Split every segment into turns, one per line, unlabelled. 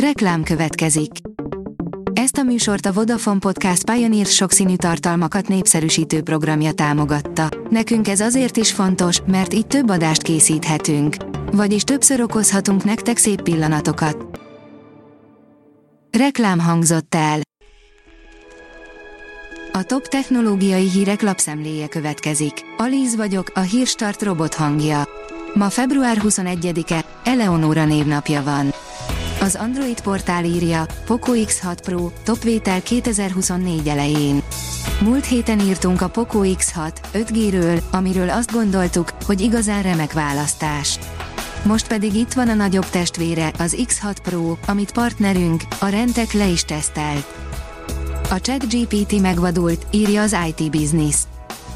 Reklám következik. Ezt a műsort a Vodafone Podcast Pioneer sokszínű tartalmakat népszerűsítő programja támogatta. Nekünk ez azért is fontos, mert így több adást készíthetünk. Vagyis többször okozhatunk nektek szép pillanatokat. Reklám hangzott el. A top technológiai hírek lapszemléje következik. Alíz vagyok, a hírstart robot hangja. Ma február 21-e, Eleonóra névnapja van. Az Android portál írja, Poco X6 Pro, topvétel 2024 elején. Múlt héten írtunk a Poco X6 5G-ről, amiről azt gondoltuk, hogy igazán remek választás. Most pedig itt van a nagyobb testvére, az X6 Pro, amit partnerünk, a Rentek le is tesztelt. A ChatGPT megvadult, írja az IT Business.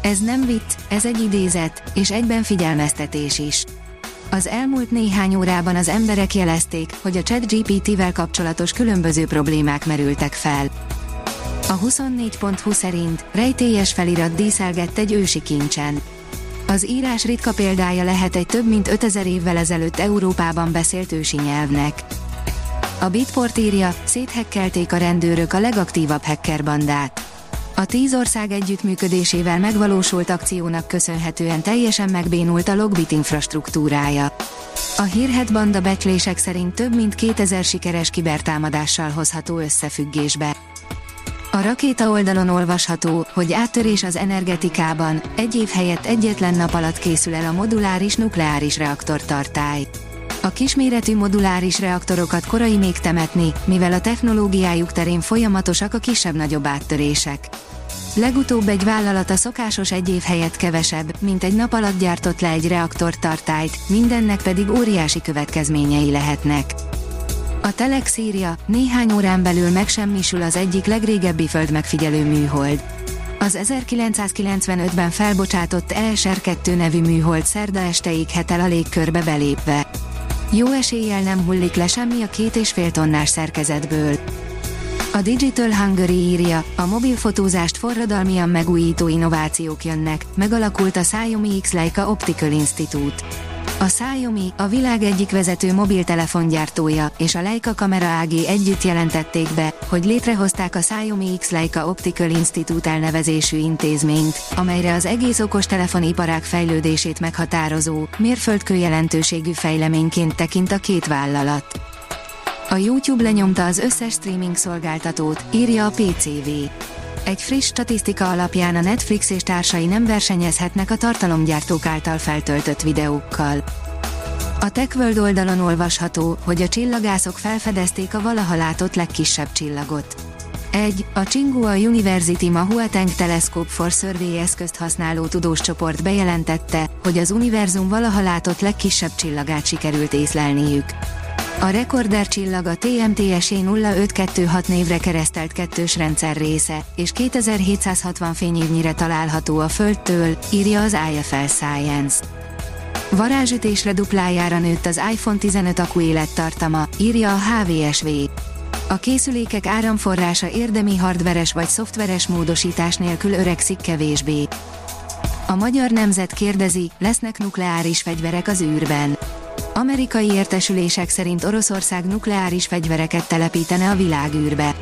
Ez nem vicc, ez egy idézet, és egyben figyelmeztetés is. Az elmúlt néhány órában az emberek jelezték, hogy a ChatGPT-vel kapcsolatos különböző problémák merültek fel. A 24.20 szerint rejtélyes felirat díszelgett egy ősi kincsen. Az írás ritka példája lehet egy több mint 5000 évvel ezelőtt Európában beszélt ősi nyelvnek. A Bitport írja, széthekkelték a rendőrök a legaktívabb hackerbandát. A tíz ország együttműködésével megvalósult akciónak köszönhetően teljesen megbénult a Logbit infrastruktúrája. A hírhet banda becslések szerint több mint 2000 sikeres kibertámadással hozható összefüggésbe. A rakéta oldalon olvasható, hogy áttörés az energetikában, egy év helyett egyetlen nap alatt készül el a moduláris nukleáris reaktortartály. A kisméretű moduláris reaktorokat korai még temetni, mivel a technológiájuk terén folyamatosak a kisebb-nagyobb áttörések. Legutóbb egy vállalat a szokásos egy év helyett kevesebb, mint egy nap alatt gyártott le egy reaktortartályt, mindennek pedig óriási következményei lehetnek. A Telex írja, néhány órán belül megsemmisül az egyik legrégebbi földmegfigyelő műhold. Az 1995-ben felbocsátott ESR-2 nevű műhold szerda este éghet el a légkörbe belépve. Jó eséllyel nem hullik le semmi a két és fél tonnás szerkezetből. A Digital Hungary írja, a mobilfotózást forradalmian megújító innovációk jönnek, megalakult a Xiaomi X Leica Optical Institute. A Xiaomi, a világ egyik vezető mobiltelefongyártója, és a Leica Kamera AG együtt jelentették be, hogy létrehozták a Xiaomi X Leica Optical Institute elnevezésű intézményt, amelyre az egész okostelefoniparák fejlődését meghatározó, mérföldkő jelentőségű fejleményként tekint a két vállalat. A YouTube lenyomta az összes streaming szolgáltatót, írja a PCV. Egy friss statisztika alapján a Netflix és társai nem versenyezhetnek a tartalomgyártók által feltöltött videókkal. A TechWorld oldalon olvasható, hogy a csillagászok felfedezték a valaha látott legkisebb csillagot. 1. A Tsinghua University Mahuateng Telescope for Survey eszközt használó tudós csoport bejelentette, hogy az univerzum valaha látott legkisebb csillagát sikerült észlelniük. A rekorder csillag a TMTSE 0526 névre keresztelt kettős rendszer része, és 2760 fényévnyire található a Földtől, írja az IFL Science. Varázsütésre duplájára nőtt az iPhone 15 akku élettartama, írja a HVSV. A készülékek áramforrása érdemi hardveres vagy szoftveres módosítás nélkül öregszik kevésbé. A magyar nemzet kérdezi, lesznek nukleáris fegyverek az űrben. Amerikai értesülések szerint Oroszország nukleáris fegyvereket telepítene a világűrbe.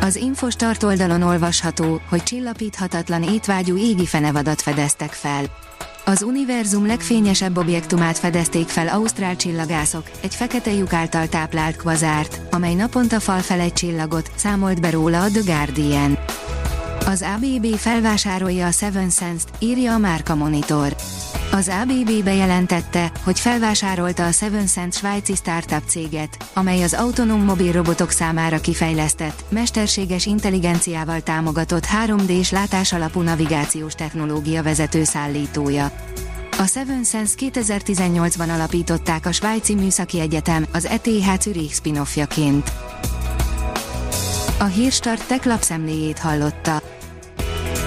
Az Infostart oldalon olvasható, hogy csillapíthatatlan étvágyú égi fenevadat fedeztek fel. Az univerzum legfényesebb objektumát fedezték fel ausztrál csillagászok, egy fekete lyuk által táplált kvazárt, amely naponta fal fel egy csillagot, számolt be róla a The Guardian. Az ABB felvásárolja a Seven Sense-t, írja a Márka Monitor. Az ABB bejelentette, hogy felvásárolta a Seven Sense svájci startup céget, amely az autonóm mobil robotok számára kifejlesztett, mesterséges intelligenciával támogatott 3D-s látásalapú navigációs technológia vezető szállítója. A Seven Sense 2018-ban alapították a Svájci Műszaki Egyetem, az ETH Zürich spin-offjaként. A Hírstart tech lapszemléjét hallotta.